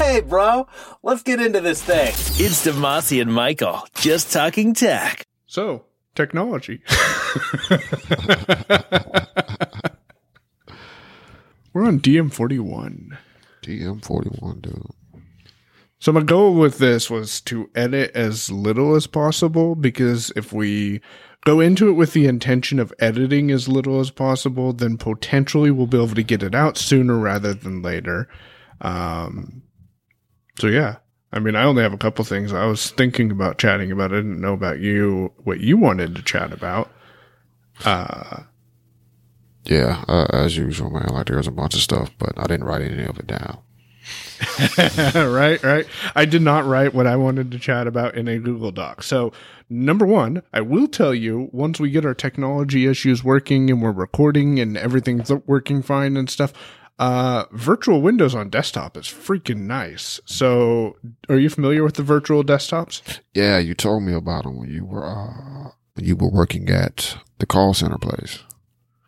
Hey, bro, let's get into this thing. It's Damashe and Michael, just talking tech. So, technology. We're on DM41. DM41, dude. So my goal with this was to edit as little as possible because if we go into it with the intention of editing as little as possible, then potentially we'll be able to get it out sooner rather than later. Um, so yeah, I mean, I only have a couple things I was thinking about chatting about. I didn't know about you, what you wanted to chat about. Uh, Yeah, uh, as usual, man. Like there was a bunch of stuff, but I didn't write any of it down. right, right. I did not write what I wanted to chat about in a Google Doc. So, number one, I will tell you once we get our technology issues working and we're recording and everything's working fine and stuff, uh, virtual windows on desktop is freaking nice. So, are you familiar with the virtual desktops? Yeah, you told me about them when you were uh, you were working at the call center place.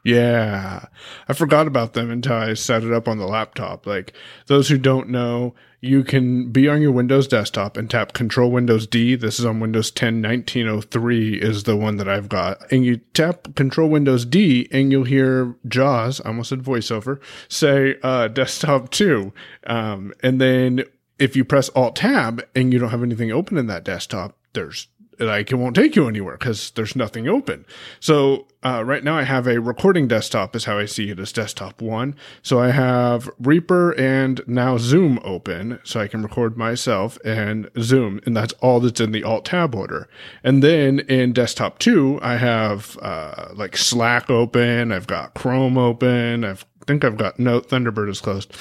Yeah. I forgot about them until I set it up on the laptop. Like those who don't know, you can be on your Windows desktop and tap Control Windows D. This is on Windows 10 1903 is the one that I've got. And you tap Control Windows D and you'll hear Jaws, I almost said voiceover, say uh, desktop 2. Um, and then if you press Alt Tab and you don't have anything open in that desktop, there's like it won't take you anywhere because there's nothing open. So uh, right now I have a recording desktop is how I see it as desktop one. So I have Reaper and now Zoom open so I can record myself and Zoom and that's all that's in the alt tab order. And then in desktop two, I have uh, like Slack open. I've got Chrome open. I've think I've got no Thunderbird is closed.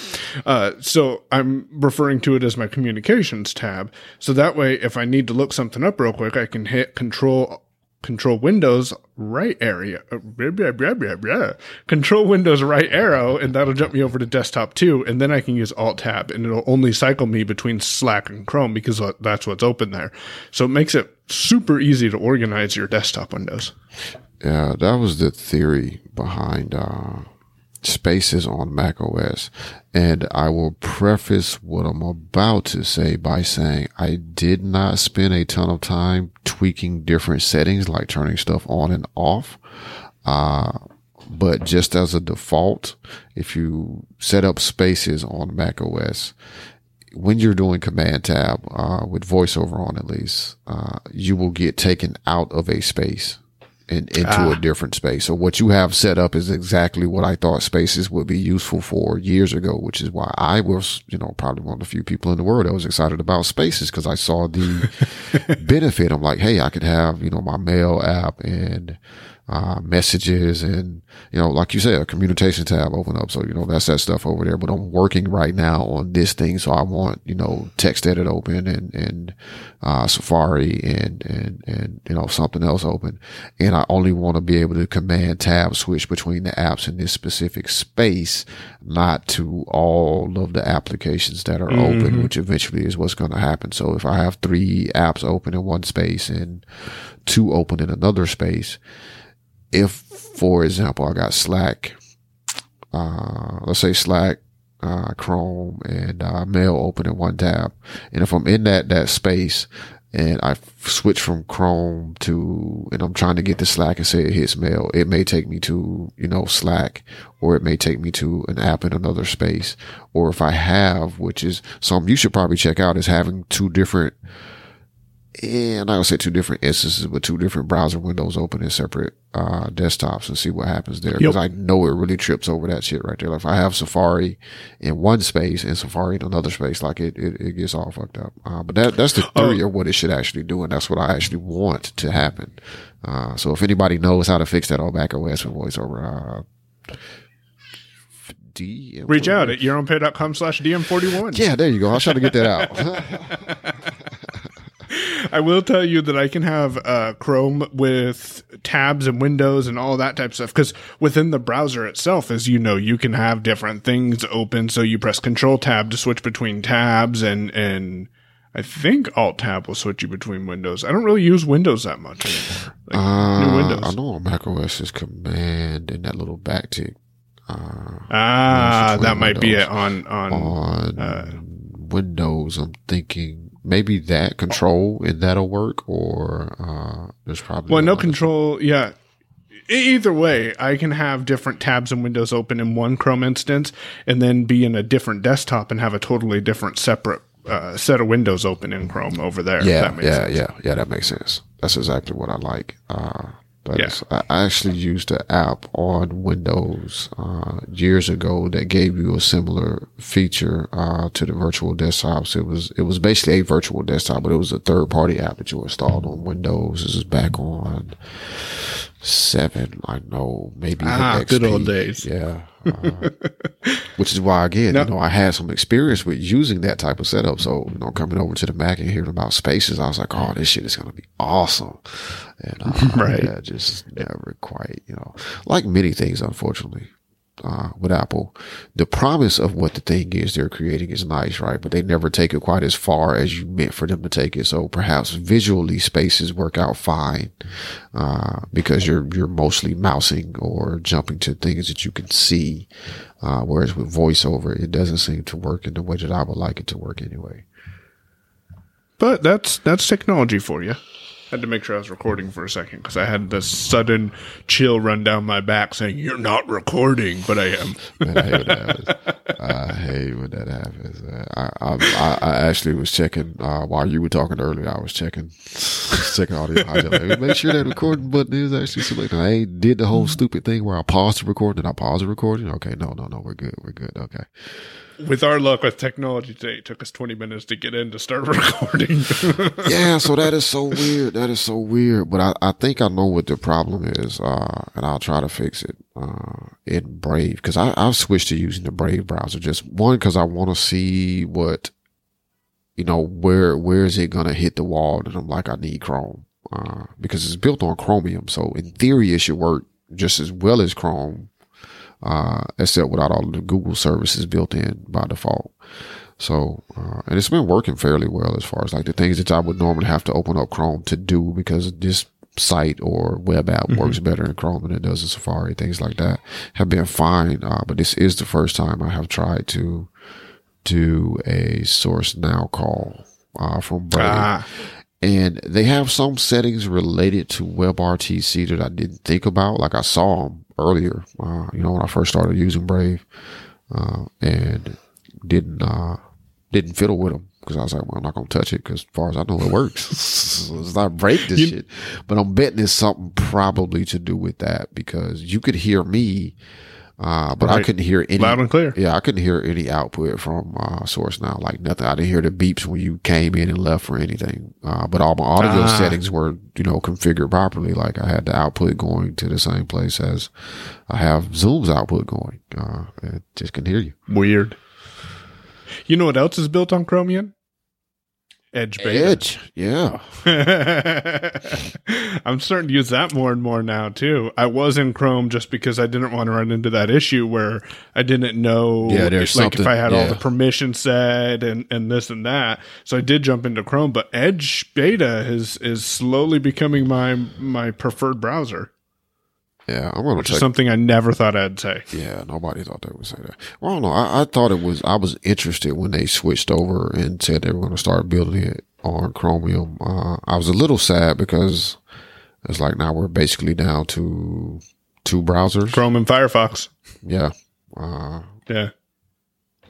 Uh, so I'm referring to it as my communications tab. So that way, if I need to look something up real quick, I can hit control control windows right area uh, blah, blah, blah, control windows right arrow and that'll jump me over to desktop 2 and then i can use alt tab and it'll only cycle me between slack and chrome because that's what's open there so it makes it super easy to organize your desktop windows Yeah, that was the theory behind uh, Spaces on Mac OS. And I will preface what I'm about to say by saying I did not spend a ton of time tweaking different settings, like turning stuff on and off. Uh, but just as a default, if you set up spaces on Mac OS, when you're doing command tab, uh, with voiceover on at least, uh, you will get taken out of a space and into Ah. a different space. So what you have set up is exactly what I thought spaces would be useful for years ago, which is why I was, you know, probably one of the few people in the world that was excited about spaces because I saw the benefit. I'm like, hey, I could have, you know, my mail app and uh, messages and, you know, like you said, a communication tab open up. So, you know, that's that stuff over there. But I'm working right now on this thing. So I want, you know, text edit open and, and, uh, Safari and, and, and, you know, something else open. And I only want to be able to command tab switch between the apps in this specific space, not to all of the applications that are open, which eventually is what's going to happen. So if I have three apps open in one space and two open in another space, if, for example, I got Slack, uh, let's say Slack, uh, Chrome and, uh, mail open in one tab. And if I'm in that, that space and I switch from Chrome to, and I'm trying to get to Slack and say it hits mail, it may take me to, you know, Slack or it may take me to an app in another space. Or if I have, which is something you should probably check out is having two different and I'm gonna say two different instances, with two different browser windows open in separate uh, desktops and see what happens there. Because I know it really trips over that shit right there. Like if I have Safari in one space and Safari in another space, like it it, it gets all fucked up. Uh, but that that's the theory of what it should actually do, and that's what I actually want to happen. Uh, so if anybody knows how to fix that on Mac OS with VoiceOver, uh, D reach out at yourownpay.com slash dm41 Yeah, there you go. I'll try to get that out. I will tell you that I can have uh, Chrome with tabs and windows and all that type of stuff. Because within the browser itself, as you know, you can have different things open. So you press Control Tab to switch between tabs, and and I think Alt Tab will switch you between windows. I don't really use Windows that much anymore. Like, new Uh, Windows. I know on Mac OS is Command and that little backtick. Uh, Ah, that might be it on on. on uh, Windows, Windows, I'm thinking maybe that control and that'll work, or uh, there's probably Well, no control. Yeah. Either way, I can have different tabs and windows open in one Chrome instance and then be in a different desktop and have a totally different separate uh, set of windows open in Chrome over there. Yeah, that makes yeah, sense. yeah, yeah. That makes sense. That's exactly what I like. Uh, that Yeah. I actually used an app on Windows uh, years ago that gave you a similar feature uh, to the virtual desktops. It was it was basically a virtual desktop, but it was a third party app that you installed on Windows. This is back on seven, I know, maybe Ah, good old days. Yeah. Uh, which is why again, No. you know, I had some experience with using that type of setup. So, you know, coming over to the Mac and hearing about spaces, I was like, oh, this shit is going to be awesome. And, uh, Right. yeah, just never quite, you know, like many things, unfortunately. Uh, with Apple, the promise of what the thing is they're creating is nice, right? But they never take it quite as far as you meant for them to take it. So perhaps visually spaces work out fine, uh, because you're, you're mostly mousing or jumping to things that you can see. Uh, whereas with voiceover, it doesn't seem to work in the way that I would like it to work anyway. But that's that's technology for you. Had to make sure I was recording for a second because I had this sudden chill run down my back saying you're not recording, but I am. Man, I hate when that happens. I hate when that happens. I, I, I, actually was checking uh, while you were talking earlier. I was checking, checking these highlights. Make sure that recording button is actually selected. I did the whole stupid thing where I paused the recording and I paused the recording. Okay, no, no, no, we're good, we're good. Okay, With our luck with technology today, it took us 20 minutes to get in to start recording. yeah. So that is so weird. That is so weird. But I, I think I know what the problem is, uh, and I'll try to fix it uh, in Brave because I've switched to using the Brave browser. Just one because I want to see what you know where where is it gonna hit the wall and i'm like i need chrome uh, because it's built on chromium so in theory it should work just as well as chrome uh, except without all the google services built in by default. So uh, and it's been working fairly well as far as like the things that i would normally have to open up chrome to do because this site or web app works better in chrome than it does in safari things like that have been fine uh, but this is the first time i have tried to do a source now call uh, from Brave. ah, And they have some settings related to WebRTC that I didn't think about. Like I saw them earlier, uh, you know, when I first started using Brave, uh, and didn't, uh, didn't fiddle with them because I was like, well, I'm not going to touch it because as far as I know, it works. let's not break this You- shit. But I'm betting it's something probably to do with that because you could hear me, uh, but I couldn't hear any loud and clear. yeah, I couldn't hear any output from uh, Source now, like nothing. I didn't hear the beeps when you came in and left or anything. Uh, but all my audio Ah. settings were, you know, configured properly. Like I had the output going to the same place as I have Zoom's output going. Uh, it just can hear you. Weird. You know what else is built on Chromium? Edge Beta. Edge, yeah, I'm starting to use that more and more now too. I was in Chrome just because I didn't want to run into that issue where I didn't know Yeah, there's like if I had all the permission set and, and this and that. So I did jump into Chrome, but Edge Beta is is slowly becoming my my preferred browser, yeah. I'm gonna which check. is something I never thought I'd say. Yeah, nobody thought they would say that. Well, I don't know. I, I thought it was. I was interested when they switched over and said they were going to start building it on Chromium. Uh, I was a little sad because it's like now we're basically down to two browsers. Chrome and Firefox. Yeah. Uh, Yeah.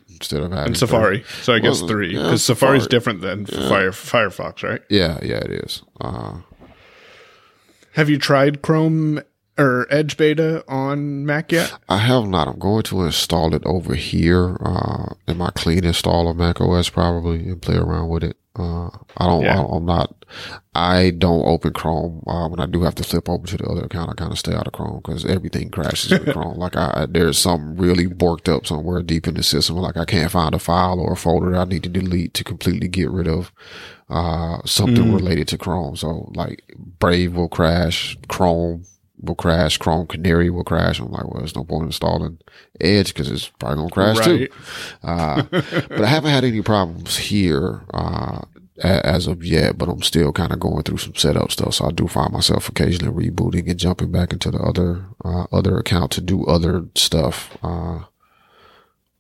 instead of having And Safari. So I guess Well, three. yeah, Because Safari's Safari. different than Fire, Firefox, right? Yeah, yeah, it is. Uh, Have you tried Chrome or Edge Beta on Mac yet? I have not. I'm going to install it over here uh, in my clean install of Mac OS probably and play around with it. Uh, I don't. Yeah. I, I'm not. I don't open Chrome uh, when I do have to flip over to the other account. I kind of stay out of Chrome because everything crashes with Chrome. Like I, there's something really borked up somewhere deep in the system. Like I can't find a file or a folder I need to delete to completely get rid of uh, something related to Chrome. So like Brave will crash, Chrome will crash, Chrome Canary will crash. I'm like, well, there's no point installing Edge because it's probably gonna crash too. Uh, but I haven't had any problems here uh, as of yet. But I'm still kind of going through some setup stuff, so I do find myself occasionally rebooting and jumping back into the other uh, other account to do other stuff.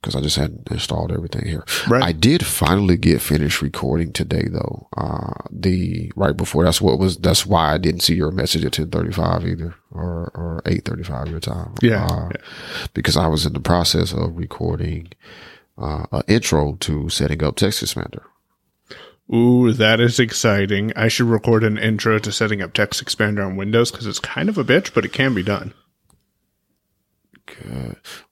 Because I just hadn't installed everything here. Right. I did finally get finished recording today though. Uh, the right before that's what was, that's why I didn't see your message at 1035 either or, or 835 your time. Yeah, Uh, yeah. because I was in the process of recording, uh, an intro to setting up Text Expander. Ooh, that is exciting. I should record an intro to setting up Text Expander on Windows because it's kind of a bitch, but it can be done.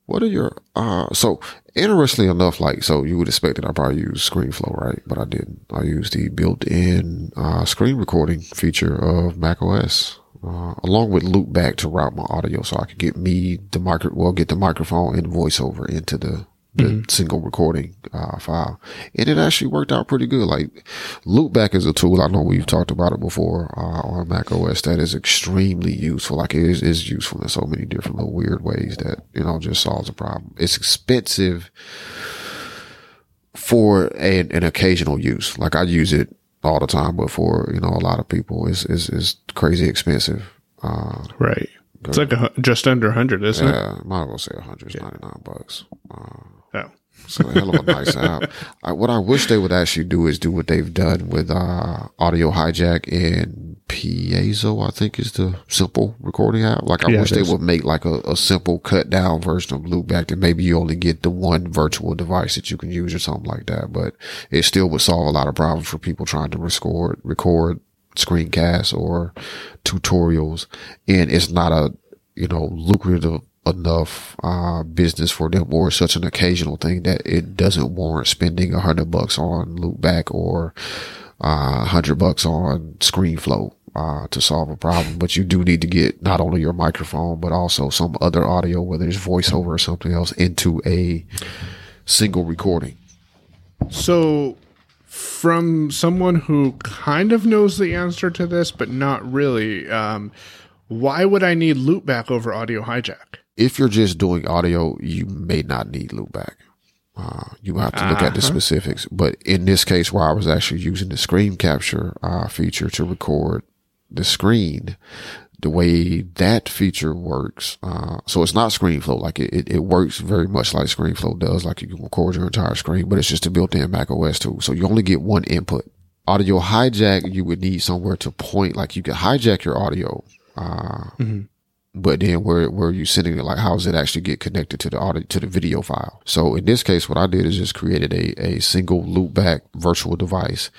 What are your uh so interestingly enough, like so you would expect that I probably use ScreenFlow, right? But I didn't. I used the built-in uh screen recording feature of Mac OS. Uh, along with loopback to route my audio so I could get me the micro well get the microphone and voiceover into the the single recording uh, file. And it actually worked out pretty good. Like loopback is a tool. I know we've talked about it before uh, on Mac OS that is extremely useful. Like it is, is useful in so many different little weird ways that, you know, just solves a problem. It's expensive for an, an occasional use. Like I use it all the time, but for, you know, a lot of people it's, it's, it's crazy expensive. Uh, Right. It's like a, just under 100, isn't it? yeah, might as well say 199 bucks. Uh, Oh. A hell of a nice app. I, what I wish they would actually do is do what they've done with uh, Audio Hijack and Piezo. I think is the simple recording app. Like I Yeah, wish they would make like a, a simple cut down version of Loopback that maybe you only get the one virtual device that you can use or something like that. But it still would solve a lot of problems for people trying to record record screencasts or tutorials, and it's not a you know lucrative enough uh business for them or such an occasional thing that it doesn't warrant spending a hundred bucks on loopback or uh hundred bucks on screenflow uh to solve a problem. But you do need to get not only your microphone but also some other audio whether it's voiceover or something else into a single recording. So, from someone who kind of knows the answer to this, but not really, um, why would I need loopback over audio hijack? if you're just doing audio, you may not need loopback. Uh, you have to look at the specifics. But in this case, where I was actually using the screen capture uh, feature to record the screen, the way that feature works, uh, so it's not ScreenFlow. Like it, it, it works very much like ScreenFlow does. Like you can record your entire screen, but it's just a built-in Mac OS tool. So you only get one input. Audio hijack, you would need somewhere to point. Like you could hijack your audio. Uh, but then where where you sending it like how does it actually get connected to the audio to the video file? So in this case what i did is just created a a single loopback virtual device.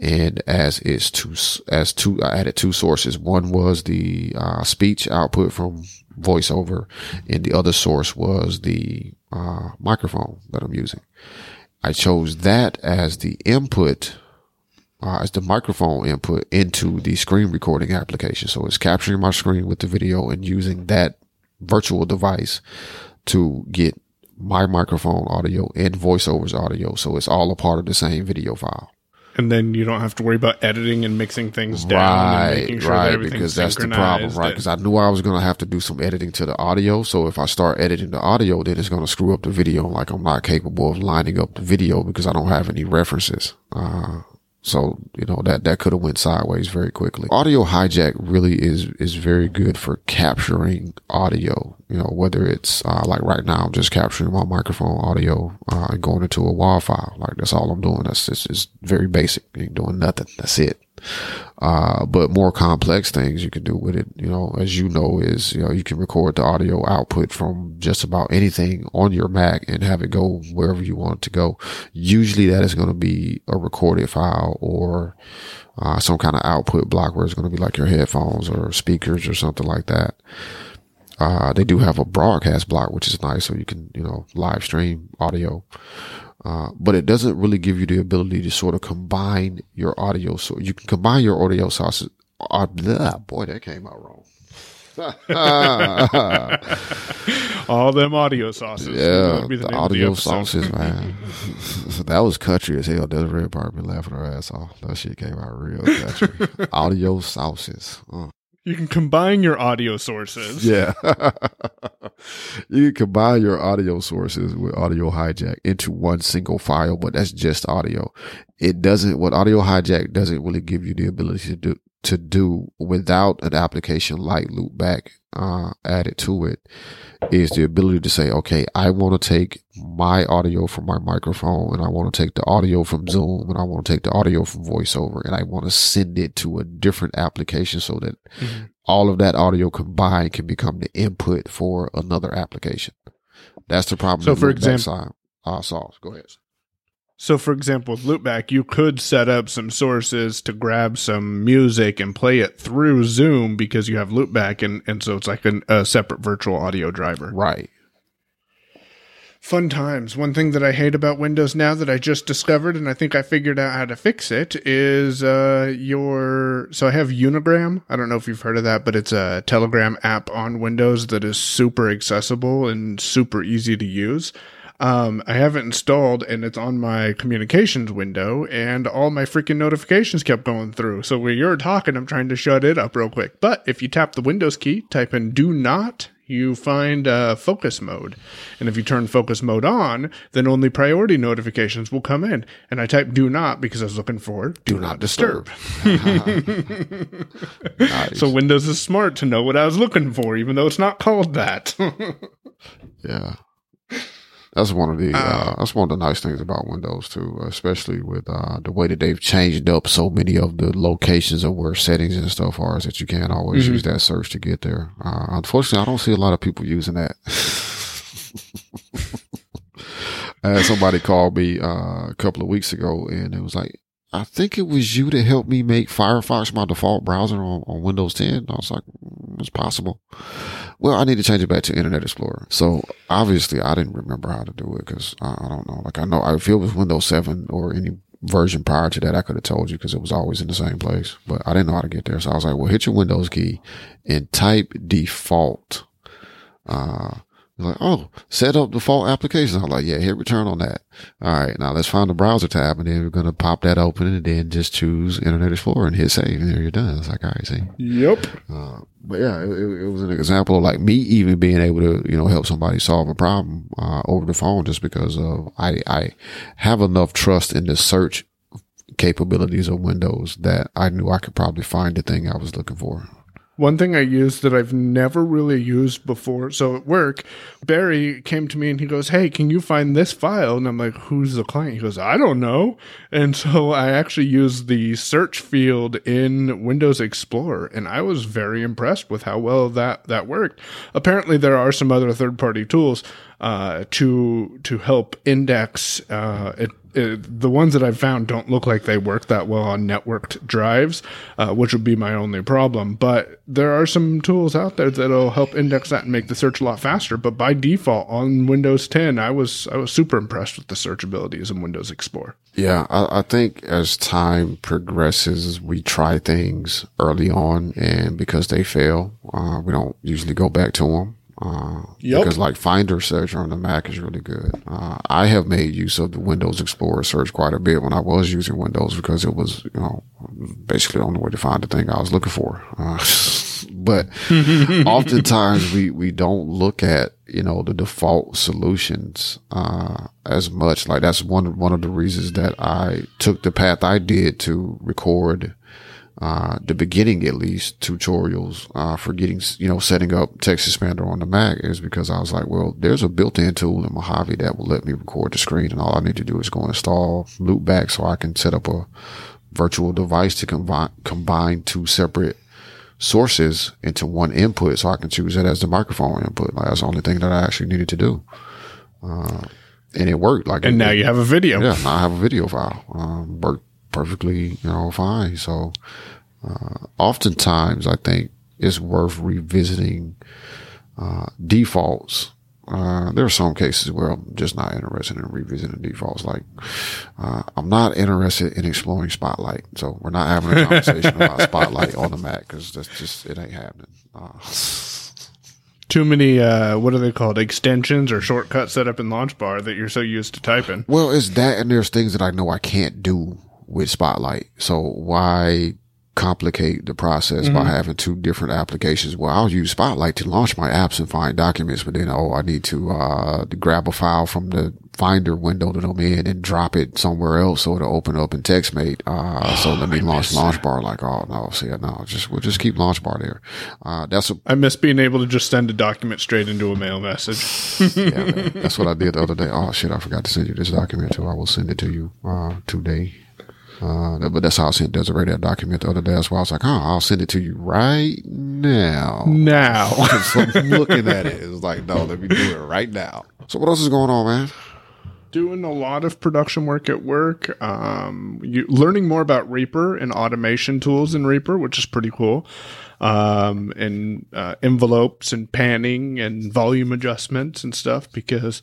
And as it's two as two i added two sources. One was the uh, speech output from voiceover and the other source was the uh, microphone that i'm using. I chose that as the input uh, as the microphone input into the screen recording application. So it's capturing my screen with the video and using that virtual device to get my microphone audio and voiceovers audio. So it's all a part of the same video file. And then you don't have to worry about editing and mixing things down and making sure right, everything's because that's the problem, right? Because I knew I was going to have to do some editing to the audio. So if I start editing the audio, then it's going to screw up the video. Like I'm not capable of lining up the video because I don't have any references. Uh, so, you know, that, that could have went sideways very quickly. Audio hijack really is, is very good for capturing audio, you know, whether it's, uh, like right now, I'm just capturing my microphone audio, uh, and going into a WAV file. Like that's all I'm doing. That's just, it's very basic. Ain't doing nothing. That's it. Uh, but more complex things you can do with it, you know, as you know, is, you know, you can record the audio output from just about anything on your Mac and have it go wherever you want it to go. Usually that is going to be a recorded file or, uh, some kind of output block where it's going to be like your headphones or speakers or something like that. Uh, they do have a broadcast block, which is nice. So you can, you know, live stream audio. Uh, but it doesn't really give you the ability to sort of combine your audio. So you can combine your audio sources. Uh, blah, boy, that came out wrong. all them audio sauces. Yeah, That'd the audio episode. sauces, man. that was country as hell. Desiree probably been laughing her ass off. That shit came out real country. audio sauces. Uh. You can combine your audio sources. Yeah. you can combine your audio sources with audio hijack into one single file, but that's just audio. It doesn't, what audio hijack doesn't really give you the ability to do, to do without an application like Loopback uh, added to it is the ability to say, okay, I want to take my audio from my microphone and I want to take the audio from Zoom and I want to take the audio from VoiceOver and I want to send it to a different application so that Mm-hmm. all of that audio combined can become the input for another application. That's the problem. So for example- uh, solves. Go ahead. So, for example, with Loopback, you could set up some sources to grab some music and play it through Zoom because you have Loopback, and, and so it's like an, a separate virtual audio driver. Right. Fun times. One thing that I hate about Windows now that I just discovered, and I think I figured out how to fix it, is uh, your. So I have Unigram. I don't know if you've heard of that, but it's a Telegram app on Windows that is super accessible and super easy to use. Um, I have it installed and it's on my communications window, and all my freaking notifications kept going through. So when you're talking, I'm trying to shut it up real quick. But if you tap the Windows key, type in do not, you find uh, focus mode. And if you turn focus mode on, then only priority notifications will come in. And I type do not because I was looking for do, not disturb. Nice. So Windows is smart to know what I was looking for, even though it's not called that. Yeah. That's one of the uh, that's one of the nice things about Windows too, especially with uh, the way that they've changed up so many of the locations of where settings and stuff are, is that you can't always use that search to get there. Uh, unfortunately, I don't see a lot of people using that. uh, somebody called me uh, a couple of weeks ago, and it was like, I think it was you that helped me make Firefox my default browser on, on Windows 10. I was like, "Mm, it's possible. Well, I need to change it back to Internet Explorer. So obviously, I didn't remember how to do it because I, I don't know. Like I know, I feel it was Windows 7 or any version prior to that, I could have told you because it was always in the same place. But I didn't know how to get there. So I was like, well, hit your Windows key and type default. Uh, like, oh, set up default applications. I'm like, yeah, hit return on that. All right, now let's find the browser tab, and then we're gonna pop that open, and then just choose Internet Explorer and hit save, and there you're done. It's like, all right, see. yep. Uh, but yeah, it, it it was an example of like me even being able to, you know, help somebody solve a problem uh, over the phone just because of I I have enough trust in the search capabilities of Windows that I knew I could probably find the thing I was looking for. One thing I used that I've never really used before. So at work, Barry came to me and he goes, Hey, can you find this file? And I'm like, Who's the client? He goes, I don't know. And so I actually used the search field in Windows Explorer and I was very impressed with how well that, that worked. Apparently there are some other third party tools, uh, to, to help index, uh, it, it, the ones that I've found don't look like they work that well on networked drives, uh, which would be my only problem. But there are some tools out there that'll help index that and make the search a lot faster. But by default on Windows 10, I was I was super impressed with the search abilities in Windows Explorer. Yeah, I, I think as time progresses, we try things early on, and because they fail, uh, we don't usually go back to them. Uh, Yep. Because like Finder search on the Mac is really good. Uh, I have made use of the Windows Explorer search quite a bit when I was using Windows because it was, you know, basically the only way to find the thing I was looking for. Uh, but oftentimes we, we don't look at, you know, the default solutions, uh, as much. Like that's one, one of the reasons that I took the path I did to record, uh, the beginning at least tutorials, uh, for getting, you know, setting up text expander on the Mac is because I was like, well, there's a built-in tool in Mojave that will let me record the screen and all I need to do is go install Loopback so I can set up a virtual device to combine, combine two separate sources into one input so I can choose it as the microphone input. Like that's the only thing that I actually needed to do. Uh, and it worked. Like, And it- now you have a video. yeah, now I have a video file. Um, worked perfectly, you know, fine. So, uh, oftentimes I think it's worth revisiting, uh, defaults. Uh, there are some cases where I'm just not interested in revisiting defaults. Like, uh, I'm not interested in exploring Spotlight. So we're not having a conversation about Spotlight on the Mac because that's just, it ain't happening. Uh, Too many, uh, what are they called? Extensions or shortcuts set up in Launch Bar that you're so used to typing. Well, it's that, and there's things that I know I can't do with Spotlight. So why complicate the process by having two different applications. Well, I'll use Spotlight to launch my apps and find documents, but then, oh, I need to, uh, grab a file from the Finder window that I'm in and drop it somewhere else so it'll open up in TextMate. Uh, so let me launch LaunchBar. Like, oh, no, see, no, just, we'll just keep LaunchBar there. Uh, that's a, I miss being able to just send a document straight into a mail message. yeah, man. That's what I did the other day. Oh shit, I forgot to send you this document too. I will send it to you uh, today. Uh, but that's how I sent Desiree that document the other day. That's why I was like, oh, I'll send it to you right now. now. so I'm looking at it. It's like, no, let me do it right now. So what else is going on, man? doing a lot of production work at work. Um, you, learning more about Reaper and automation tools in Reaper, which is pretty cool. Um, and uh, envelopes and panning and volume adjustments and stuff because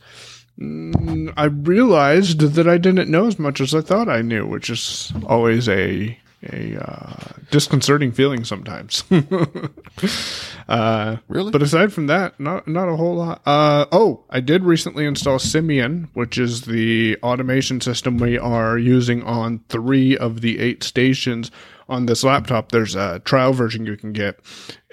I realized that I didn't know as much as I thought I knew, which is always a a uh, disconcerting feeling sometimes. uh, Really? But aside from that, not not a whole lot. Uh, oh, I did recently install Simian, which is the automation system we are using on three of the eight stations on this laptop. There's a trial version you can get.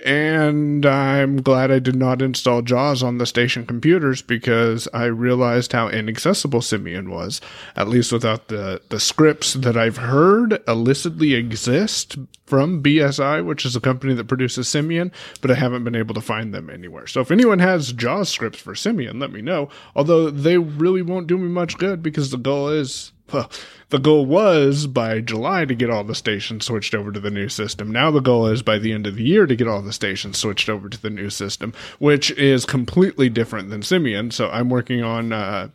And I'm glad I did not install JAWS on the station computers because I realized how inaccessible Simian was, at least without the, the scripts that I've heard illicitly exist from BSI, which is a company that produces Simian, but I haven't been able to find them anywhere. So if anyone has JAWS scripts for Simian, let me know. Although they really won't do me much good because the goal is well, the goal was by July to get all the stations switched over to the new system. Now the goal is by the end of the year to get all the stations switched over to the new system, which is completely different than Simian. So I'm working on uh,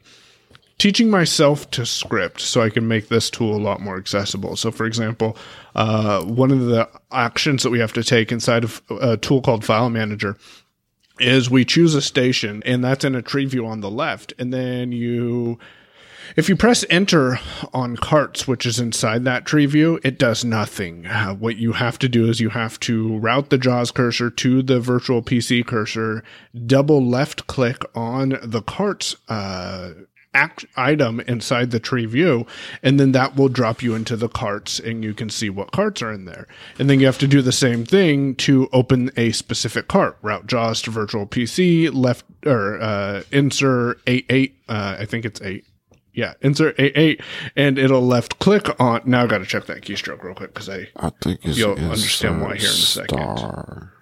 teaching myself to script so I can make this tool a lot more accessible. So, for example, uh, one of the actions that we have to take inside of a tool called File Manager is we choose a station, and that's in a tree view on the left, and then you if you press enter on carts, which is inside that tree view, it does nothing. Uh, what you have to do is you have to route the JAWS cursor to the virtual PC cursor, double left click on the carts uh, act- item inside the tree view, and then that will drop you into the carts and you can see what carts are in there. And then you have to do the same thing to open a specific cart. Route JAWS to virtual PC, left or uh, insert 8 8, uh, I think it's 8 yeah, insert A8, and it'll left click on. Now I got to check that keystroke real quick because I. I think it's You'll understand why here in a second. Star.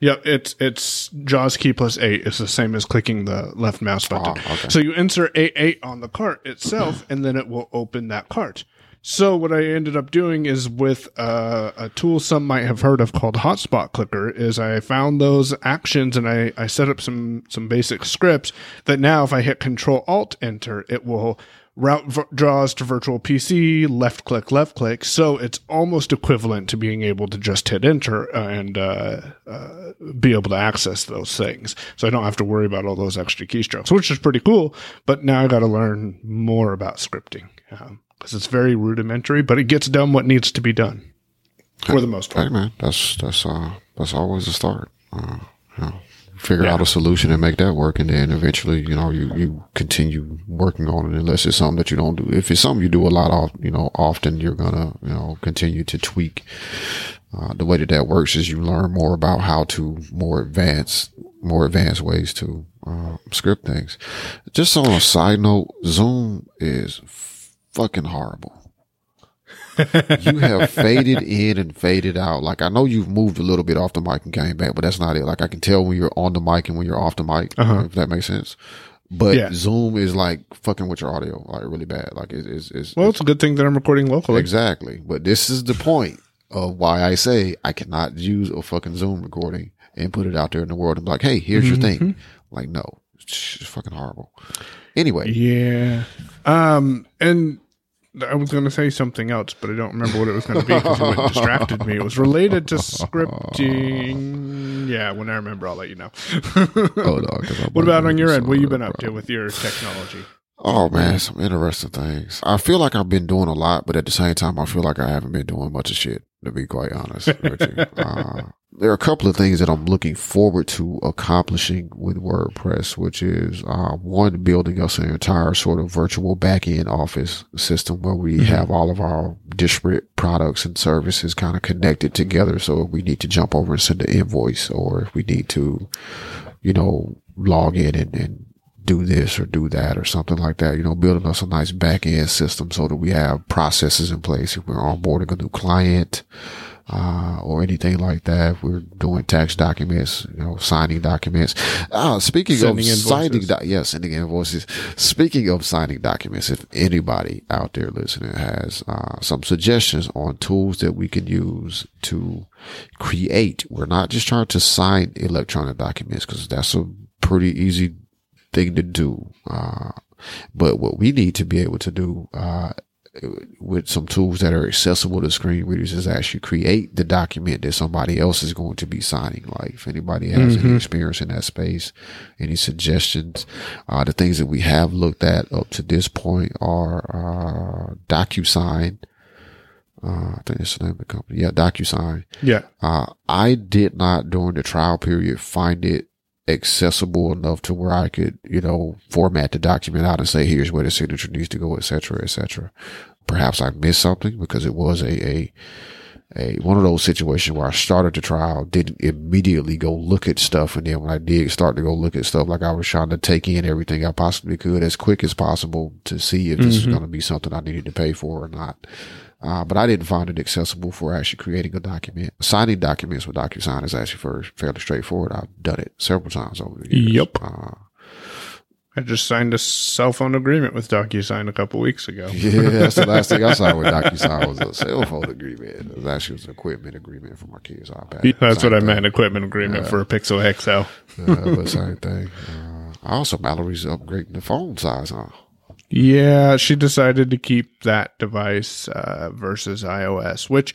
Yep, it's it's JAWS key plus eight. It's the same as clicking the left mouse button. Ah, okay. So you insert A8 on the cart itself, and then it will open that cart. So what I ended up doing is with uh, a tool some might have heard of called Hotspot Clicker. Is I found those actions and I, I set up some some basic scripts that now if I hit Control Alt Enter, it will route v- JAWS to virtual PC, left click, left click. So it's almost equivalent to being able to just hit enter and uh, uh, be able to access those things. So I don't have to worry about all those extra keystrokes, which is pretty cool. But now I got to learn more about scripting because it's very rudimentary, but it gets done what needs to be done for the most part. Hey man, that's that's uh that's always a start. Uh, you know, figure out a solution and make that work, and then eventually, you know, you you continue working on it. Unless it's something that you don't do. If it's something you do a lot of, you know, often you're gonna you know continue to tweak. Uh, the way that that works is you learn more about how to more advanced more advanced ways to uh, script things. Just on a side note, Zoom is fucking horrible you have faded in and faded out. Like I know you've moved a little bit off the mic and came back, but that's not it. Like I can tell when you're on the mic and when you're off the mic, uh-huh. if that makes sense. But Yeah. Zoom is like fucking with your audio, like really bad. Like it is. It's, Well, it's a good thing that I'm recording locally. exactly. But this is the point of why I say I cannot use a fucking Zoom recording and put it out there in the world and be like, hey, here's your mm-hmm. thing. Like no, it's fucking horrible. Anyway, Yeah. Um, and I was going to say something else, but I don't remember what it was going to be because it distracted me. It was related to scripting. Yeah, when I remember, I'll let you know. 'cause I'm what about on your end? What you been up to with your technology? Oh man, some interesting things. I feel like I've been doing a lot, but at the same time, I feel like I haven't been doing much of shit. To be quite honest with you, uh, there are a couple of things that I'm looking forward to accomplishing with WordPress, which is uh, one building us an entire sort of virtual backend office system where we have all of our disparate products and services kind of connected together. So if we need to jump over and send an invoice, or if we need to, you know, log in and, and do this or do that or something like that, you know, building us a nice back end system so that we have processes in place if we're onboarding a new client, uh, or anything like that. We're doing tax documents, you know, signing documents. Uh, speaking Sending of signing, invoices. do- yeah, sending invoices. Speaking of signing documents, if anybody out there listening has, uh, some suggestions on tools that we can use to create, we're not just trying to sign electronic documents because that's a pretty easy thing to do. Uh, but what we need to be able to do, uh, with some tools that are accessible to screen readers is actually create the document that somebody else is going to be signing. Like if anybody has any experience in that space, any suggestions, uh, the things that we have looked at up to this point are, uh, DocuSign. Uh, I think that's the name of the company. Yeah, DocuSign. Yeah. Uh, I did not during the trial period find it accessible enough to where I could, you know, format the document out and say, here's where the signature needs to go, et cetera, et cetera. Perhaps I missed something because it was a, a, a, one of those situations where I started the trial, didn't immediately go look at stuff. And then when I did start to go look at stuff, like I was trying to take in everything I possibly could as quick as possible to see if this was mm-hmm. going to be something I needed to pay for or not. Uh, but I didn't find it accessible for actually creating a document. Signing documents with DocuSign is actually fairly, fairly straightforward. I've done it several times over the years. Yep. Uh, I just signed a cell phone agreement with DocuSign a couple weeks ago. yeah, that's the last thing I signed with DocuSign was a cell phone agreement. It was actually was an equipment agreement for my kids' iPad. That's Same what I thing. meant. Equipment agreement for a Pixel XL. Uh, but same thing. Uh, also, Mallory's upgrading the phone size, huh? Yeah, she decided to keep that device uh, versus iOS, which,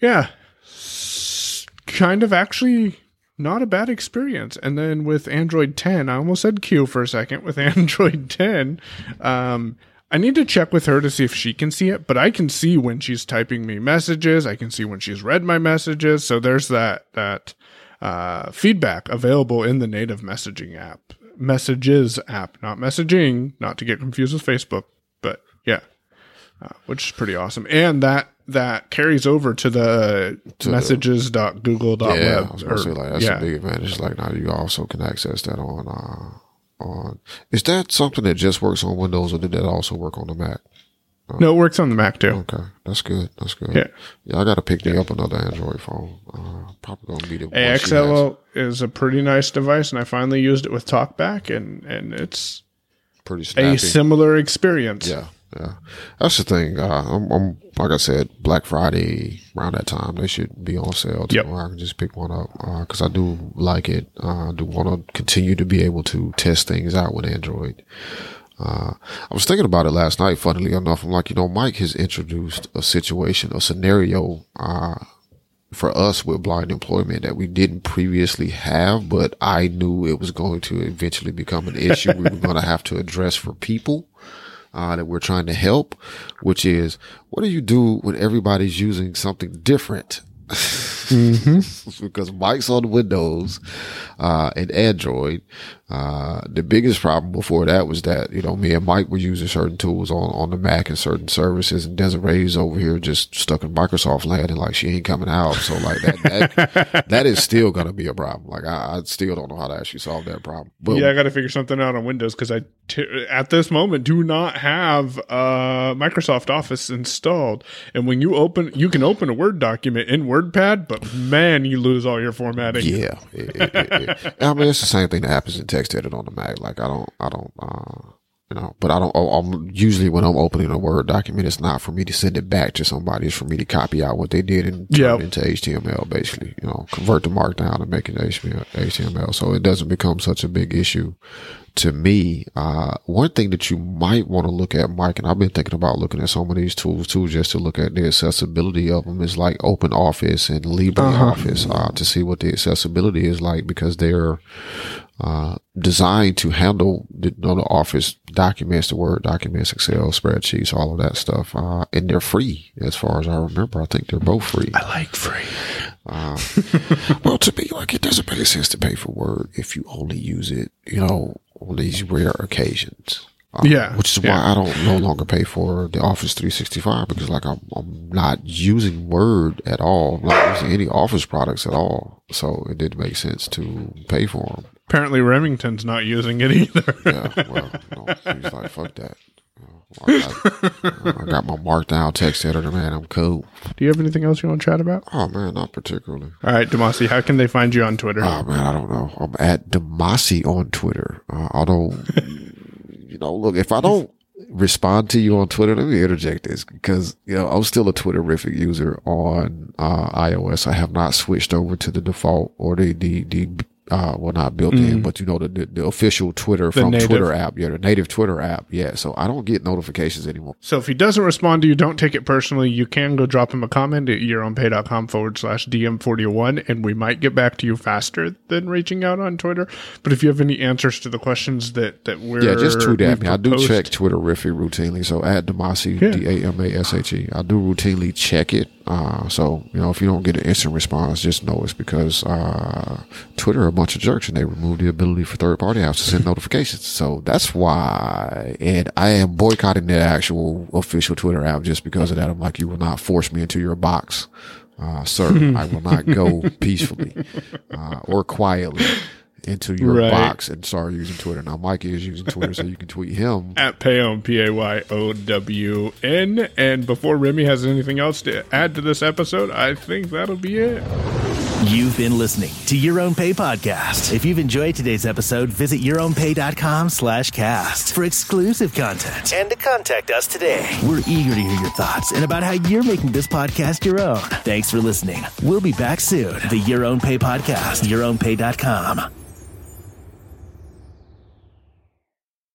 yeah, s- kind of actually not a bad experience. And then with Android 10, I almost said Q for a second. With Android 10, um, I need to check with her to see if she can see it, but I can see when she's typing me messages. I can see when she's read my messages. So there's that that uh, feedback available in the native messaging app, messages app, not messaging, not to get confused with Facebook, but yeah, uh, which is pretty awesome. And that that carries over to the the- messages.google.web. Yeah, I was or- say like that's yeah. a big advantage. Like now you also can access that on uh on is that something that just works on Windows or did that also work on the Mac? No, it works on the Mac too. Okay, that's good. That's good. Yeah. yeah. I got to pick me up another Android phone. Uh, probably gonna be the. AXL is a pretty nice device, and I finally used it with TalkBack, and and it's pretty a similar experience. Yeah, yeah. That's the thing. Uh, I'm, I'm like I said, Black Friday around that time they should be on sale. Too, Yep. where I can just pick one up because I do like it. Uh, I do want to continue to be able to test things out with Android. Uh, I was thinking about it last night. Funnily enough, I'm like, you know, Mike has introduced a situation, a scenario, uh, for us with blind employment that we didn't previously have, but I knew it was going to eventually become an issue we were going to have to address for people uh, that we're trying to help, which is what do you do when everybody's using something different? because Mike's on Windows uh, and Android. Uh, the biggest problem before that was that you know me and Mike were using certain tools on on the Mac and certain services, and Desiree's over here just stuck in Microsoft land and like she ain't coming out. So like that that, that is still gonna be a problem. Like I, I still don't know how to actually solve that problem. But yeah, I got to figure something out on Windows because I, t- at this moment, do not have uh, Microsoft Office installed. And when you open, you can open a Word document in WordPad, but man, you lose all your formatting. Yeah, it, it, it, I mean it's the same thing that happens in text edit on the Mac. Like I don't, I don't, uh, you know, but I don't. oh, I'm usually when I'm opening a Word document, it's not for me to send it back to somebody. It's for me to copy out what they did and turn Yep. it into HTML, basically. You know, convert the markdown and make it. HTML, so it doesn't become such a big issue to me, uh, one thing that you might want to look at, Mike, and I've been thinking about looking at some of these tools too, just to look at the accessibility of them is like Open Office and LibreOffice, uh, to see what the accessibility is like because they're, uh, designed to handle the, you know, the Office documents, the Word documents, Excel spreadsheets, all of that stuff. Uh, and they're free as far as I remember. I think they're both free. I like free. Uh, well, to me, like it doesn't make sense to pay for Word if you only use it, you know, on these rare occasions. Uh, Yeah, which is why yeah. I don't no longer pay for the Office 365 because like I'm I'm not using Word at all, I'm not using any Office products at all. So it didn't make sense to pay for them. Apparently, Remington's not using it either. Yeah, well, no, he's like, fuck that. I got, I got my markdown text editor, man. I'm cool. Do you have anything else you want to chat about? Oh man, not particularly. All right, Damashe, how can they find you on Twitter? Oh man, I don't know. I'm at Damashe on Twitter. Uh, although, you know, look, if I don't respond to you on Twitter, let me interject this because you know I'm still a Twitterrific user on uh, iOS. I have not switched over to the default or the the the. Uh, well, not built in, but you know the, the the official Twitter from native. Twitter app, yeah, the native Twitter app, yeah. So I don't get notifications anymore. So if he doesn't respond to you, don't take it personally. You can go drop him a comment at yourownpay.com forward slash DM41, and we might get back to you faster than reaching out on Twitter. But if you have any answers to the questions that, that we're Yeah, just tweet at me. I do check Twitterrific routinely. So at Damashe, Yeah. D A M A S H E. I do routinely check it. Uh, so, you know, if you don't get an instant response, just know it's because uh, Twitter are a bunch of jerks and they removed the ability for third party apps to send notifications. So that's why. And I am boycotting the actual official Twitter app just because of that. I'm like, you will not force me into your box. Uh, sir, I will not go peacefully uh, or quietly into your Right. box and start using Twitter. Now, Mike is using Twitter, so you can tweet him. at Payown, P A Y O W N. And before Remy has anything else to add to this episode, I think that'll be it. You've been listening to Your Own Pay podcast. If you've enjoyed today's episode, visit yourownpay.com slash cast for exclusive content and to contact us today. We're eager to hear your thoughts and about how you're making this podcast your own. Thanks for listening. We'll be back soon. The Your Own Pay podcast, yourownpay.com.